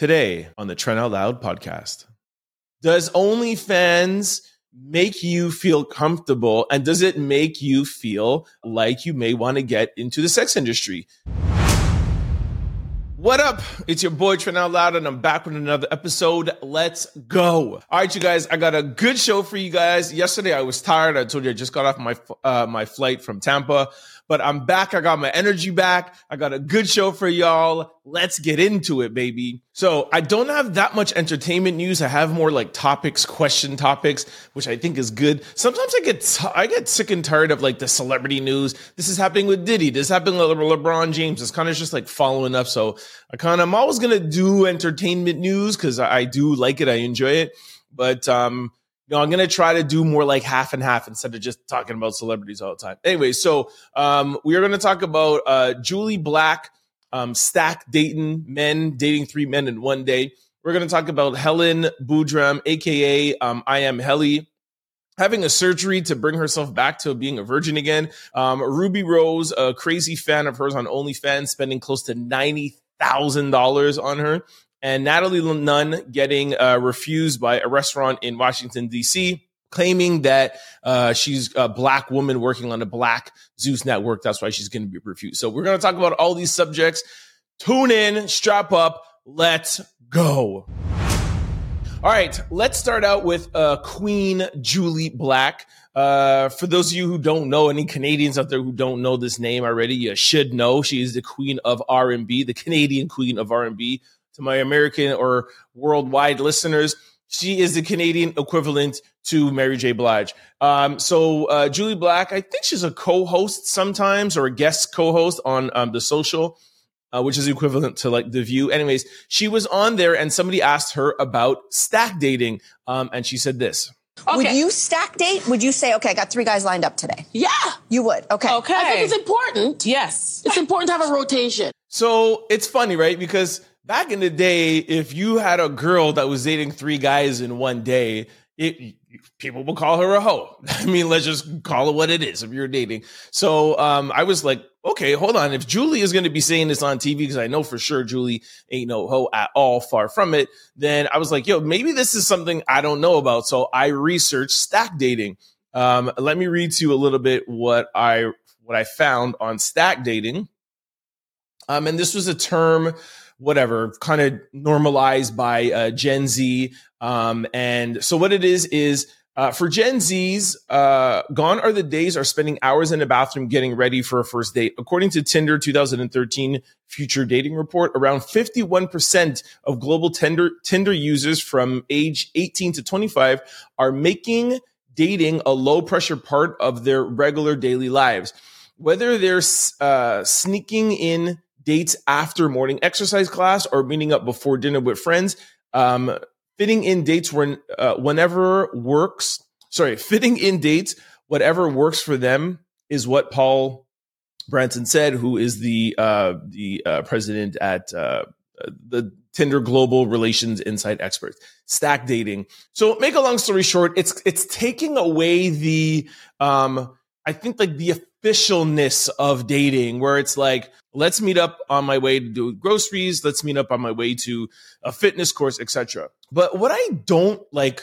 Today on the Trent Out Loud podcast. Does OnlyFans make you feel comfortable and does it make you feel like you may want to get into the sex industry? What up? It's your boy Trent Out Loud, and I'm back with another episode. Let's go. All right, you guys, I got a good show for you guys. Yesterday I was tired. I told you I just got off my uh, my flight from Tampa but I'm back. I got my energy back. I got a good show for y'all. Let's get into it, baby. So I don't have that much entertainment news. I have more like topics, question topics, which I think is good. Sometimes I get, t- I get sick and tired of like the celebrity news. This is happening with Diddy. This is happening with Le- LeBron James. It's kind of just like following up. So I kind of, I'm always to do entertainment news because I, I do like it. I enjoy it. But, um, know, I'm going to try to do more like half and half instead of just talking about celebrities all the time. Anyway, so um, we are going to talk about uh, Jully Black, um, Stack dating men, dating three men in one day. We're going to talk about Helen Boudreau, aka um, I am Helly, having a surgery to bring herself back to being a virgin again. Um, Rubi Rose, a crazy fan of hers on OnlyFans, spending close to ninety thousand dollars on her and Natalie Nunn getting uh, refused by a restaurant in Washington, D.C., claiming that uh, she's a black woman working on a black Zeus network. That's why she's going to be refused. So we're going to talk about all these subjects. Tune in, strap up, let's go. All right, let's start out with uh, Queen Jully Black. Uh, for those of you who don't know, any Canadians out there who don't know this name already, you should know she is the queen of R&B, the Canadian queen of R&B to my American or worldwide listeners, she is the Canadian equivalent to Mary J. Blige. Um, so uh, Jully Black, I think she's a co-host sometimes or a guest co-host on um, the social. Uh, which is equivalent to like the view. Anyways, she was on there and somebody asked her about stack dating. Um, and she said this. Okay. Would you stack date? Would you say, okay, I got three guys lined up today? Yeah. You would. Okay. Okay. I think it's important. Yes. It's important to have a rotation. So it's funny, right? Because back in the day, if you had a girl that was dating three guys in one day, it, people will call her a hoe. I mean, let's just call it what it is if you're dating. So um, I was like, okay, hold on. If Jully is going to be saying this on TV, because I know for sure Jully ain't no hoe at all, far from it, then I was like, yo, maybe this is something I don't know about. So I researched stack dating. Um, let me read to you a little bit what I what I found on stack dating. Um, and this was a term whatever kind of normalized by uh, Gen Z. Um, and so what it is is uh, for Gen Zs, uh, gone are the days are spending hours in a bathroom getting ready for a first date. According to Tinder 2013 Future Dating Report, around 51% of global Tinder, Tinder users from age 18 to 25 are making dating a low pressure part of their regular daily lives. Whether they're uh, sneaking in dates after morning exercise class or meeting up before dinner with friends. Um, fitting in dates when uh, whenever works. Sorry, fitting in dates whatever works for them is what Paul Brunson said, who is the uh, the uh, president at uh, the Tinder Global Relations Insight Experts. Stack dating. So, make a long story short, it's it's taking away the um, I think like the officialness of dating where it's like let's meet up on my way to do groceries let's meet up on my way to a fitness course etc but what i don't like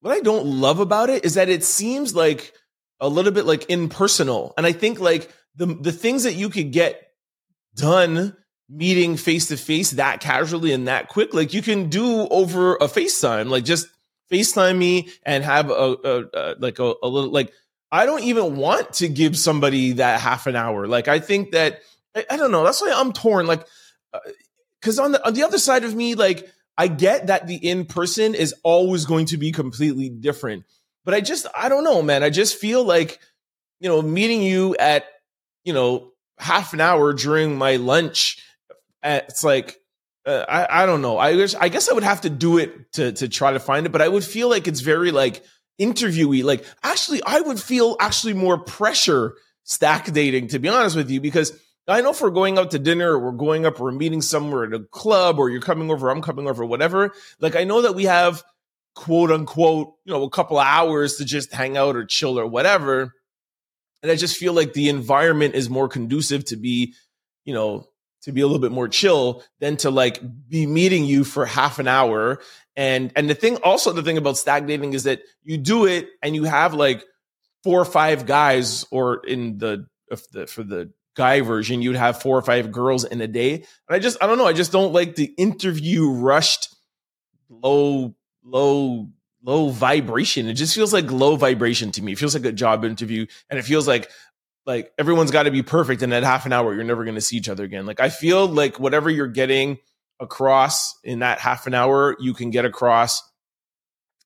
what i don't love about it is that it seems like a little bit like impersonal. And i think like the the things that you could get done meeting face to face that casually and that quick like you can do over a facetime like just facetime me and have a, a, a like a, a little like I don't even want to give somebody that half an hour. Like I think that I, I don't know. That's why I'm torn. Like because uh, on the on the other side of me, like I get that the in person is always going to be completely different, but I just I don't know, man. I just feel like you know meeting you at you know half an hour during my lunch. Uh, it's like uh, I I don't know. I guess I guess I would have to do it to to try to find it, but I would feel like it's very like interviewee. Like, actually, I would feel actually more pressure stack dating, to be honest with you, because I know if we're going out to dinner or we're going up or we're meeting somewhere at a club or you're coming over, I'm coming over, whatever. Like, I know that we have quote unquote, you know, a couple of hours to just hang out or chill or whatever. And I just feel like the environment is more conducive to be, you know, to be a little bit more chill than to like be meeting you for half an hour. And and the thing also the thing about stack dating is that you do it and you have like four or five guys, or in the if the for the guy version, you'd have four or five girls in a day. And I just I don't know, I just don't like the interview rushed low low low vibration. It just feels like low vibration to me. It feels like a job interview and it feels like like everyone's got to be perfect and at half an hour you're never going to see each other again. Like I feel like whatever you're getting across in that half an hour, you can get across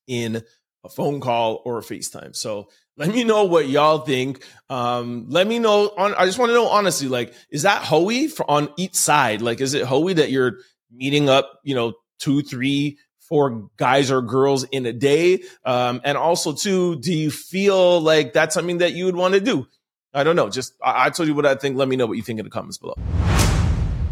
in a phone call or a FaceTime. So let me know what y'all think. Um, let me know on, I just want to know honestly, like, is that Hoey for, on each side? Like, is it Hoey that you're meeting up, you know, two, three, four guys or girls in a day? Um, and also too, do you feel like that's something that you would want to do? I don't know. Just, I, I told you what I think. Let me know what you think in the comments below.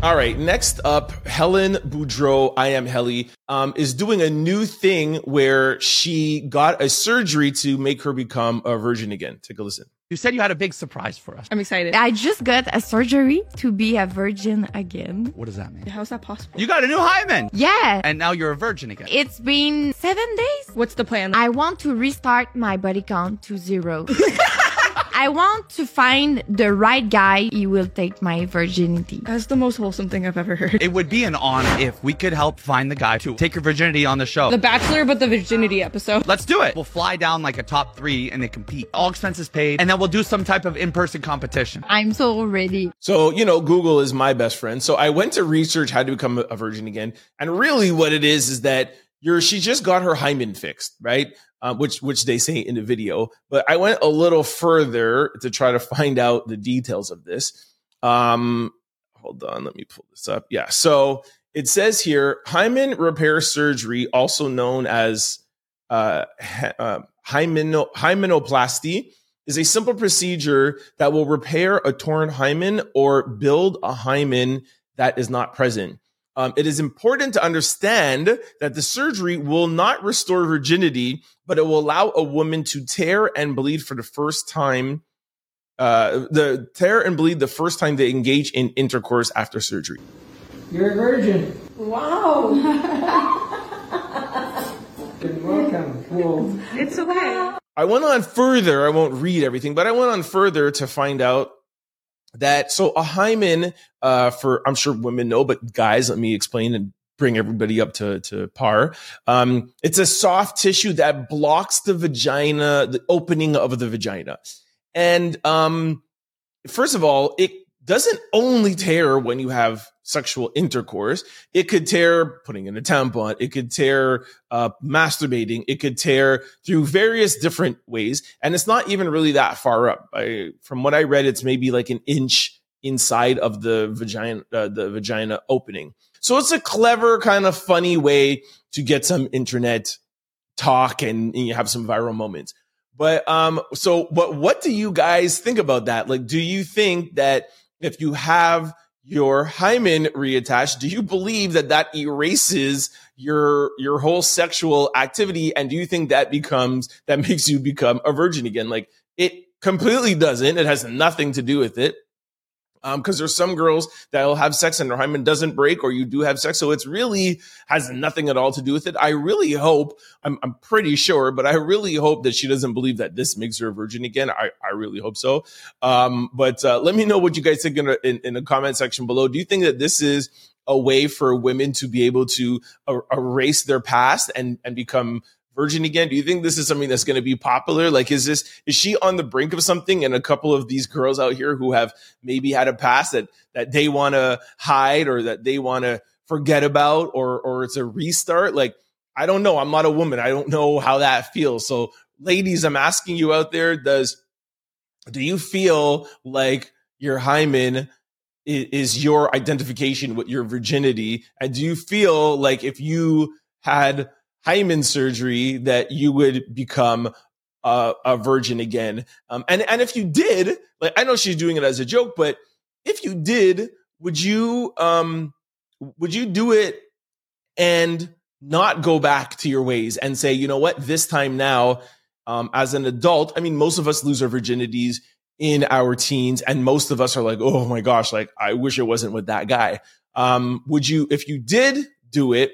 All right. Next up, Helen Boudreau, I am Helly, um, is doing a new thing where she got a surgery to make her become a virgin again. Take a listen. You said you had a big surprise for us. I'm excited. I just got a surgery to be a virgin again. What does that mean? How's that possible? You got a new hymen. Yeah. And now you're a virgin again. It's been seven days. What's the plan? I want to restart my body count to zero. I want to find the right guy. He will take my virginity. That's the most wholesome thing I've ever heard. it would be an honor if we could help find the guy to take your virginity on the show. The Bachelor, but the virginity episode. Let's do it. We'll fly down like a top three and they compete. All expenses paid. And then we'll do some type of in person competition. I'm so ready. So, you know, Google is my best friend. So I went to research how to become a virgin again. And really what it is is that you're, she just got her hymen fixed, right? Uh, which, which they say in the video. But I went a little further to try to find out the details of this. Um, hold on. Let me pull this up. Yeah. So it says here, hymen repair surgery, also known as, uh, uh hymeno- hymenoplasty is a simple procedure that will repair a torn hymen or build a hymen that is not present. Um, it is important to understand that the surgery will not restore virginity, but it will allow a woman to tear and bleed for the first time. Uh, the tear and bleed the first time they engage in intercourse after surgery. You're a virgin. Wow. Good welcome. Cool. it's okay. I went on further. I won't read everything, but I went on further to find out that so a hymen uh for i'm sure women know but guys let me explain and bring everybody up to to par. Um it's a soft tissue that blocks the vagina the opening of the vagina. And um first of all it doesn't only tear when you have sexual intercourse. It could tear putting in a tampon. It could tear uh, masturbating. It could tear through various different ways. And it's not even really that far up. I, from what I read, it's maybe like an inch inside of the vagina, uh, the vagina opening. So it's a clever kind of funny way to get some internet talk and, and you have some viral moments. But um, so what what do you guys think about that? Like, do you think that if you have your hymen reattached, do you believe that that erases your your whole sexual activity? And do you think that becomes that makes you become a virgin again? Like it completely doesn't. It has nothing to do with it. Um, cause there's some girls that'll have sex and their hymen doesn't break or you do have sex. So it's really has nothing at all to do with it. I really hope, I'm, I'm pretty sure, but I really hope that she doesn't believe that this makes her a virgin again. I, I really hope so. Um, but, uh, let me know what you guys think in, in, in the comment section below. Do you think that this is a way for women to be able to er- erase their past and, and become virgin again? Do you think this is something that's going to be popular? Like, is this, is she on the brink of something? And a couple of these girls out here who have maybe had a past that, that they want to hide or that they want to forget about or, or it's a restart. Like, I don't know. I'm not a woman. I don't know how that feels. So ladies, I'm asking you out there, does, do you feel like your hymen is your identification with your virginity? And do you feel like if you had hymen surgery that you would become a, a virgin again. Um, and and if you did, like I know she's doing it as a joke, but if you did, would you um would you do it and not go back to your ways and say, you know what, this time now, um, as an adult, I mean, most of us lose our virginities in our teens, and most of us are like, oh my gosh, like I wish it wasn't with that guy. Um, would you, if you did do it,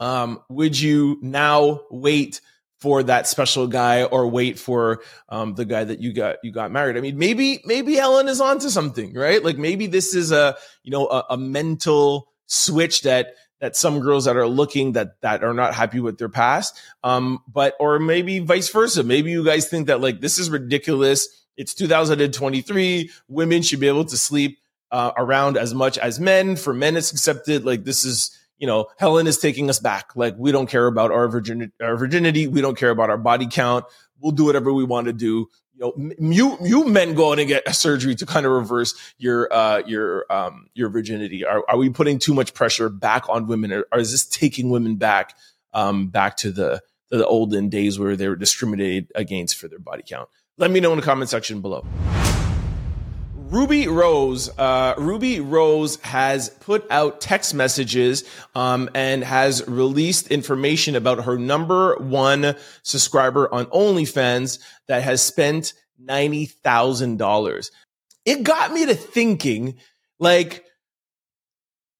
um, would you now wait for that special guy or wait for um, the guy that you got you got married. I mean, maybe maybe Ellen is onto something, right? Like maybe this is a you know a, a mental switch that that some girls that are looking that that are not happy with their past um but or maybe vice versa maybe you guys think that like this is ridiculous it's 2023 women should be able to sleep uh, around as much as men for men it's accepted like this is you know, Helen is taking us back. Like we don't care about our virginity, our virginity. We don't care about our body count. We'll do whatever we want to do. You know, you you men go out and get a surgery to kind of reverse your uh your um your virginity. Are are we putting too much pressure back on women, or, or is this taking women back um back to the the olden days where they were discriminated against for their body count? Let me know in the comment section below. Rubi Rose, uh, Rubi Rose has put out text messages um, and has released information about her number one subscriber on OnlyFans that has spent ninety thousand dollars. It got me to thinking, like,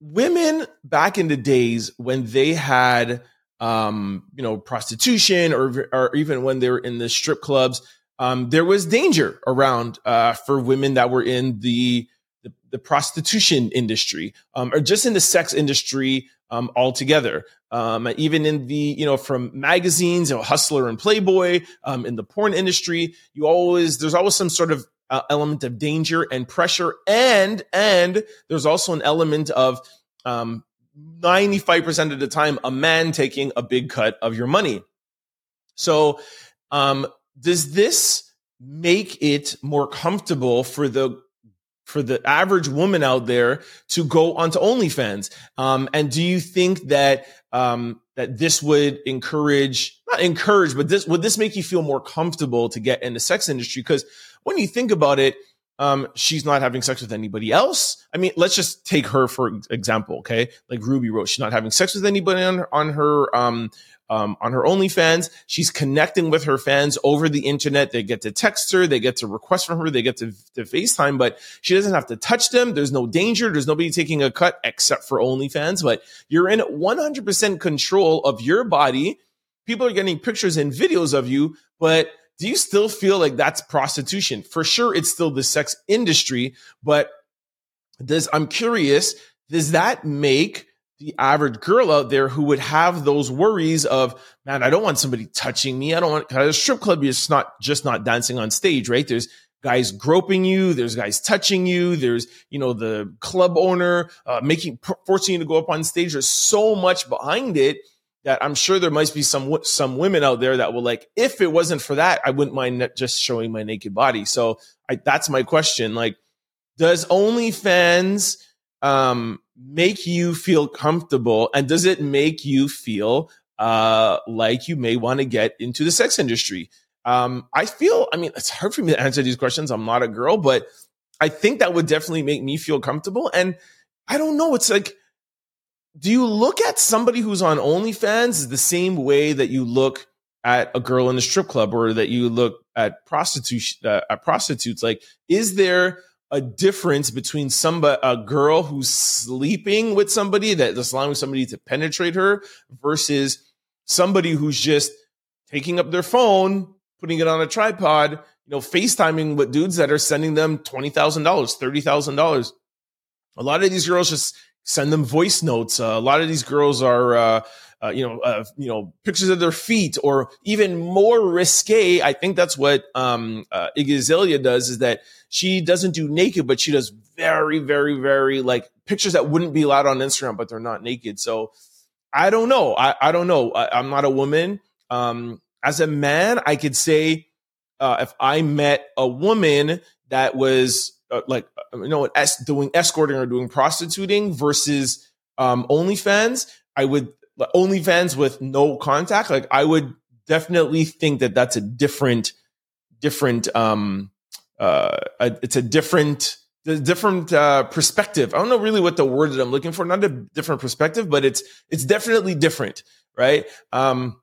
women back in the days when they had, um, you know, prostitution or or even when they were in the strip clubs um, there was danger around uh, for women that were in the the, the prostitution industry um, or just in the sex industry um, altogether. Um, even in the you know from magazines, you know, Hustler and Playboy, um, in the porn industry, you always there's always some sort of uh, element of danger and pressure, and and there's also an element of 95% um, of the time a man taking a big cut of your money. So um, does this make it more comfortable for the for the average woman out there to go onto OnlyFans? Um, and do you think that um, that this would encourage not encourage, but this would this make you feel more comfortable to get in the sex industry? Because when you think about it, um, she's not having sex with anybody else. I mean, let's just take her for example, okay? Like Rubi Rose, she's not having sex with anybody on her, on her um, um, on her OnlyFans. She's connecting with her fans over the internet. They get to text her, they get to request from her, they get to, to FaceTime, but she doesn't have to touch them. There's no danger. There's nobody taking a cut except for OnlyFans, but you're in 100% control of your body. People are getting pictures and videos of you, but do you still feel like that's prostitution? For sure, it's still the sex industry, but does, I'm curious, does that make the average girl out there who would have those worries of, man, I don't want somebody touching me. I don't want a strip club is not just not dancing on stage, right? There's guys groping you. There's guys touching you. There's, you know, the club owner, uh, making, forcing you to go up on stage. There's so much behind it that I'm sure there might be some, some women out there that will like, if it wasn't for that, I wouldn't mind just showing my naked body. So I, that's my question. Like, does OnlyFans, um, make you feel comfortable and does it make you feel uh, like you may want to get into the sex industry? Um, I feel, I mean, it's hard for me to answer these questions. I'm not a girl, but I think that would definitely make me feel comfortable. And I don't know. It's like, do you look at somebody who's on OnlyFans the same way that you look at a girl in a strip club or that you look at prostitution, uh, at prostitutes? Like, is there a difference between somebody, a girl who's sleeping with somebody that is allowing somebody to penetrate her versus somebody who's just taking up their phone, putting it on a tripod, you know, FaceTiming with dudes that are sending them $20,000, $30,000. A lot of these girls just send them voice notes. Uh, a lot of these girls are, uh, uh, you know, uh, you know, pictures of their feet, or even more risque. I think that's what um, uh, Iggy Azalea does. Is that she doesn't do naked, but she does very, very, very like pictures that wouldn't be allowed on Instagram, but they're not naked. So I don't know. I, I don't know. I, am not a woman. Um, as a man, I could say uh, if I met a woman that was uh, like uh, you know es- doing escorting or doing prostituting versus um, OnlyFans, I would OnlyFans with no contact. Like I would definitely think that that's a different, different um, uh, a, it's a different a different uh, perspective. I don't know really what the word that I'm looking for. Not a different perspective, but it's it's definitely different, right? Um,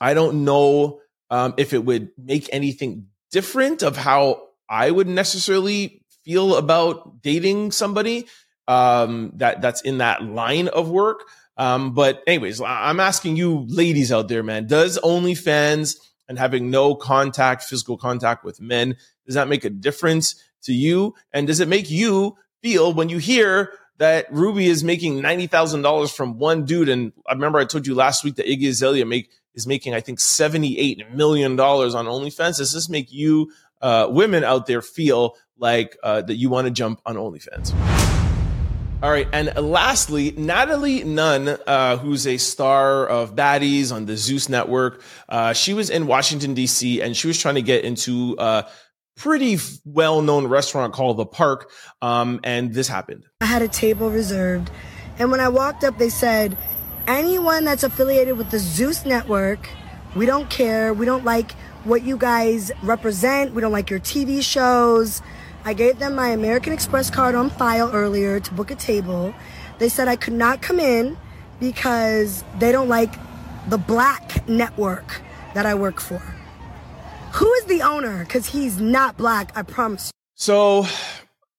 I don't know um, if it would make anything different of how I would necessarily feel about dating somebody um, that that's in that line of work. Um, but anyways, I'm asking you, ladies out there, man, does OnlyFans and having no contact, physical contact with men, does that make a difference to you? And does it make you feel when you hear that Rubi is making ninety thousand dollars from one dude? And I remember I told you last week that Iggy Azalea make is making I think seventy eight million dollars on OnlyFans. Does this make you uh, women out there feel like uh, that you want to jump on OnlyFans? All right, and lastly, Natalie Nunn, uh, who's a star of Baddies on the Zeus Network, uh, she was in Washington D.C. and she was trying to get into a pretty well-known restaurant called The Park, um, and this happened. I had a table reserved, and when I walked up, they said, anyone that's affiliated with the Zeus Network, we don't care. We don't like what you guys represent. We don't like your TV shows. I gave them my American Express card on file earlier to book a table. They said I could not come in because they don't like the black network that I work for. Who is the owner? Because he's not black, I promise. So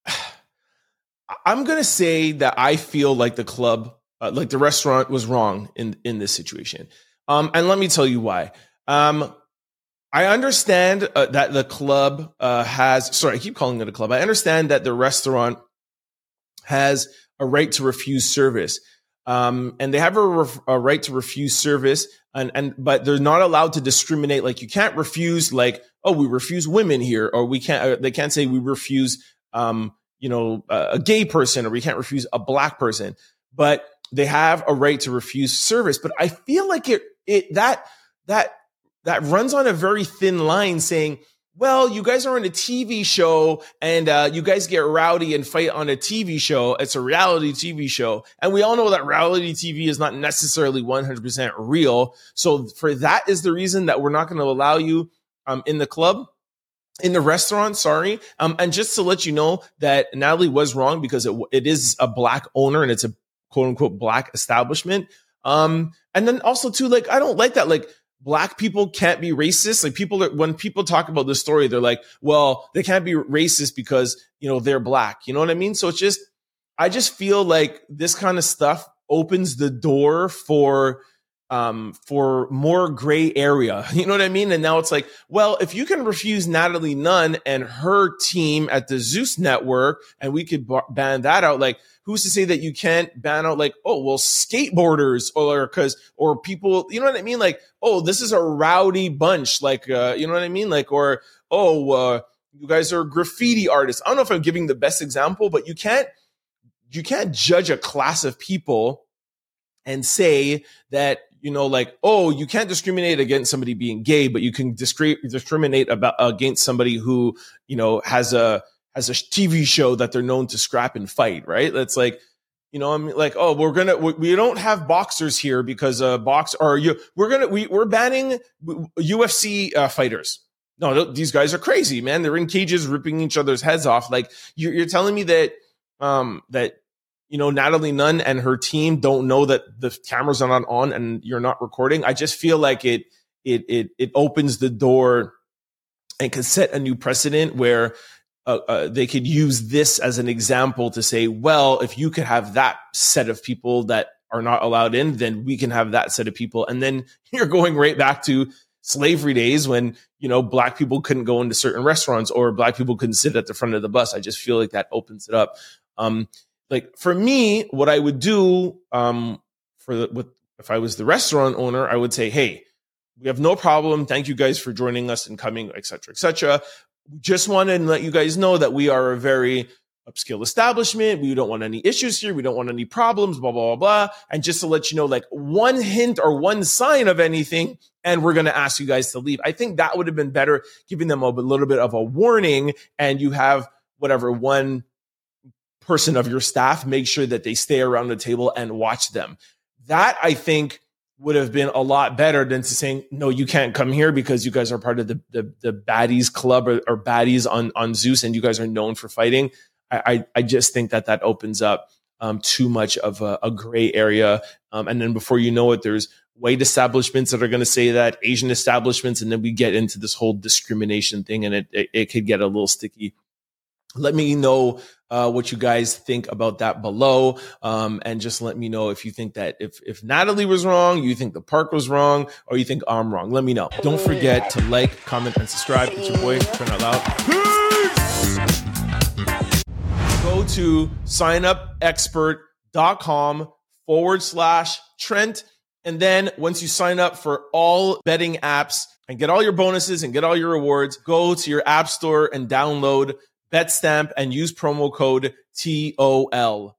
I'm going to say that I feel like the club, uh, like the restaurant was wrong in, in this situation. Um, and let me tell you why. Um, I understand uh, that the club uh, has, sorry, I keep calling it a club. I understand that the restaurant has a right to refuse service. Um, and they have a, ref- a right to refuse service and, and, but they're not allowed to discriminate. Like you can't refuse, like, oh, we refuse women here, or we can't, uh, they can't say we refuse, um, you know, a, a gay person, or we can't refuse a black person, but they have a right to refuse service. But I feel like it, it, that, that, that runs on a very thin line saying, well, you guys are on a TV show and uh, you guys get rowdy and fight on a TV show. It's a reality TV show. And we all know that reality TV is not necessarily 100% real. So for that is the reason that we're not going to allow you um, in the club. In the restaurant, sorry. Um, and just to let you know that Natalie was wrong because it, it is a black owner and it's a quote unquote black establishment. Um, and then also too, like, I don't like that. Like, black people can't be racist. Like people, are, when people talk about this story, they're like, well, they can't be racist because, you know, they're black. You know what I mean? So it's just, I just feel like this kind of stuff opens the door for, um, for more gray area. You know what I mean? And now it's like, well, if you can refuse Natalie Nunn and her team at the Zeus network and we could b- ban that out, like, who's to say that you can't ban out like, oh, well, skateboarders or because, or people, you know what I mean? Like, oh, this is a rowdy bunch. Like, uh, you know what I mean? Like, or, oh, uh, you guys are graffiti artists. I don't know if I'm giving the best example, but you can't, you can't judge a class of people and say that you know, like, oh, you can't discriminate against somebody being gay, but you can discri- discriminate about against somebody who, you know, has a has a TV show that they're known to scrap and fight, right? That's like, you know, I'm like, oh, we're gonna, we, we don't have boxers here because uh, box or you, we're gonna, we we're banning UFC uh, fighters. No, these guys are crazy, man. They're in cages ripping each other's heads off. Like, you're, you're telling me that, um, that you know, Natalie Nunn and her team don't know that the cameras are not on and you're not recording. I just feel like it it it it opens the door and can set a new precedent where uh, uh, they could use this as an example to say, well, if you could have that set of people that are not allowed in, then we can have that set of people, and then you're going right back to slavery days when you know black people couldn't go into certain restaurants or black people couldn't sit at the front of the bus. I just feel like that opens it up. Um, like for me, what I would do um, for the, with if I was the restaurant owner, I would say, hey, we have no problem. Thank you guys for joining us and coming, et cetera, et cetera. Just want to let you guys know that we are a very upscale establishment. We don't want any issues here. We don't want any problems, blah, blah, blah, blah. And just to let you know, like one hint or one sign of anything, and we're going to ask you guys to leave. I think that would have been better, giving them a little bit of a warning. And you have whatever one person of your staff make sure that they stay around the table and watch them. That I think would have been a lot better than to saying, no, you can't come here because you guys are part of the the, the baddies club or, or baddies on on Zeus and you guys are known for fighting. I, I, I just think that that opens up um, too much of a, a gray area. Um, and then before you know it, there's white establishments that are going to say that, Asian establishments, and then we get into this whole discrimination thing, and it it, it could get a little sticky. Let me know uh, what you guys think about that below, um, and just let me know if you think that if if Natalie was wrong, you think the park was wrong, or you think I'm wrong. Let me know. Don't forget to like, comment, and subscribe. It's your boy, Trent Out Loud. Go to signupexpert.com forward slash Trent. And then once you sign up for all betting apps and get all your bonuses and get all your rewards, go to your app store and download BetStamp and use promo code TOL.